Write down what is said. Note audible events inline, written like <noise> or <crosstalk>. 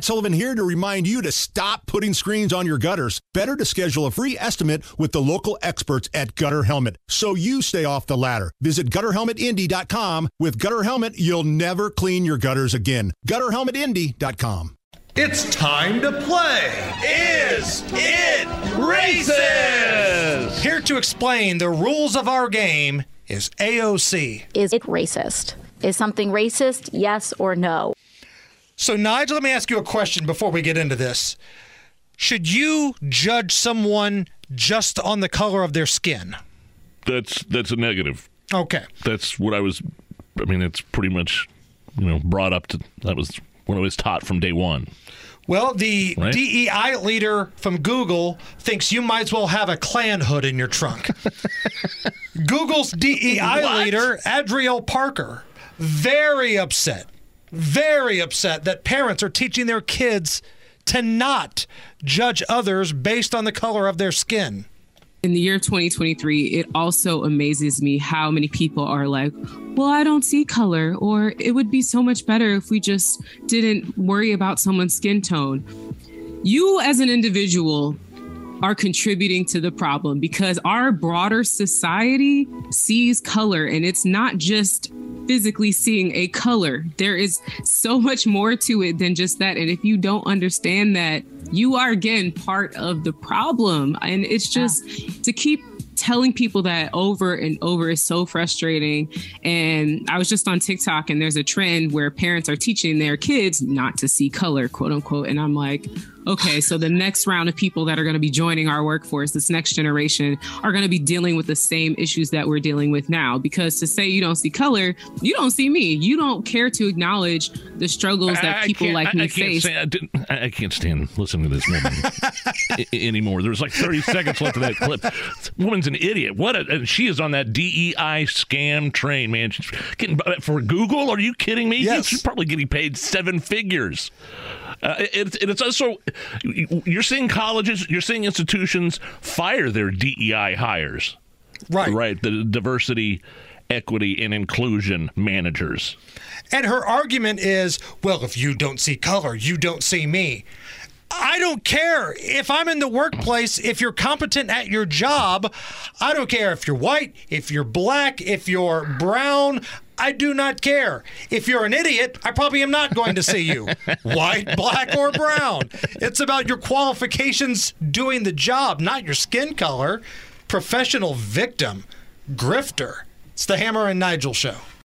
Matt Sullivan here to remind you to stop putting screens on your gutters. Better to schedule a free estimate with the local experts at Gutter Helmet so you stay off the ladder. Visit gutterhelmetindy.com. With Gutter Helmet, you'll never clean your gutters again. gutterhelmetindy.com. It's time to play. Is it racist? Here to explain the rules of our game is AOC. Is it racist? Is something racist? Yes or no? So, Nigel, let me ask you a question before we get into this. Should you judge someone just on the color of their skin? That's that's a negative. Okay. That's what I was. I mean, it's pretty much you know brought up to. That was what I was taught from day one. Well, the Right. DEI leader from Google thinks you might as well have a Klan hood in your trunk. <laughs> Google's DEI What? leader, Adriele Parker, very upset, very upset that parents are teaching their kids to not judge others based on the color of their skin. in the year 2023, it also amazes me how many people are like, well, I don't see color, or it would be so much better if we just didn't worry about someone's skin tone. You, as an individual, are contributing to the problem because our broader society sees color and it's not just physically seeing a color. There is so much more to it than just that. And if you don't understand that, you are again part of the problem. And it's just to keep telling people that over and over is so frustrating. And I was just on TikTok and there's a trend where parents are teaching their kids not to see color, quote unquote. And I'm like, okay, so the next round of people that are going to be joining our workforce, this next generation, are going to be dealing with the same issues that we're dealing with now. Because to say you don't see color, you don't see me. You don't care to acknowledge the struggles that I- people like I, me I face. stand, I, I I can't stand listening to this woman <laughs> I- anymore. There's like 30 seconds left of that clip. This woman's an idiot. What? A, and she is on that DEI scam train, man. She's getting for Google. Are you kidding me? Yes. She's probably getting paid seven figures. Uh, it, it, it's also you're seeing colleges, you're seeing institutions fire their DEI hires, Right. right? The diversity, equity, and inclusion managers. And her argument is, well, if you don't see color, you don't see me. I don't care if I'm in the workplace, if you're competent at your job. I don't care if you're white, if you're black, if you're brown. I do not care. If you're an idiot, I probably am not going to see you. <laughs> White, black, or brown. It's about your qualifications doing the job, not your skin color. Professional victim, grifter. It's the Hammer and Nigel show.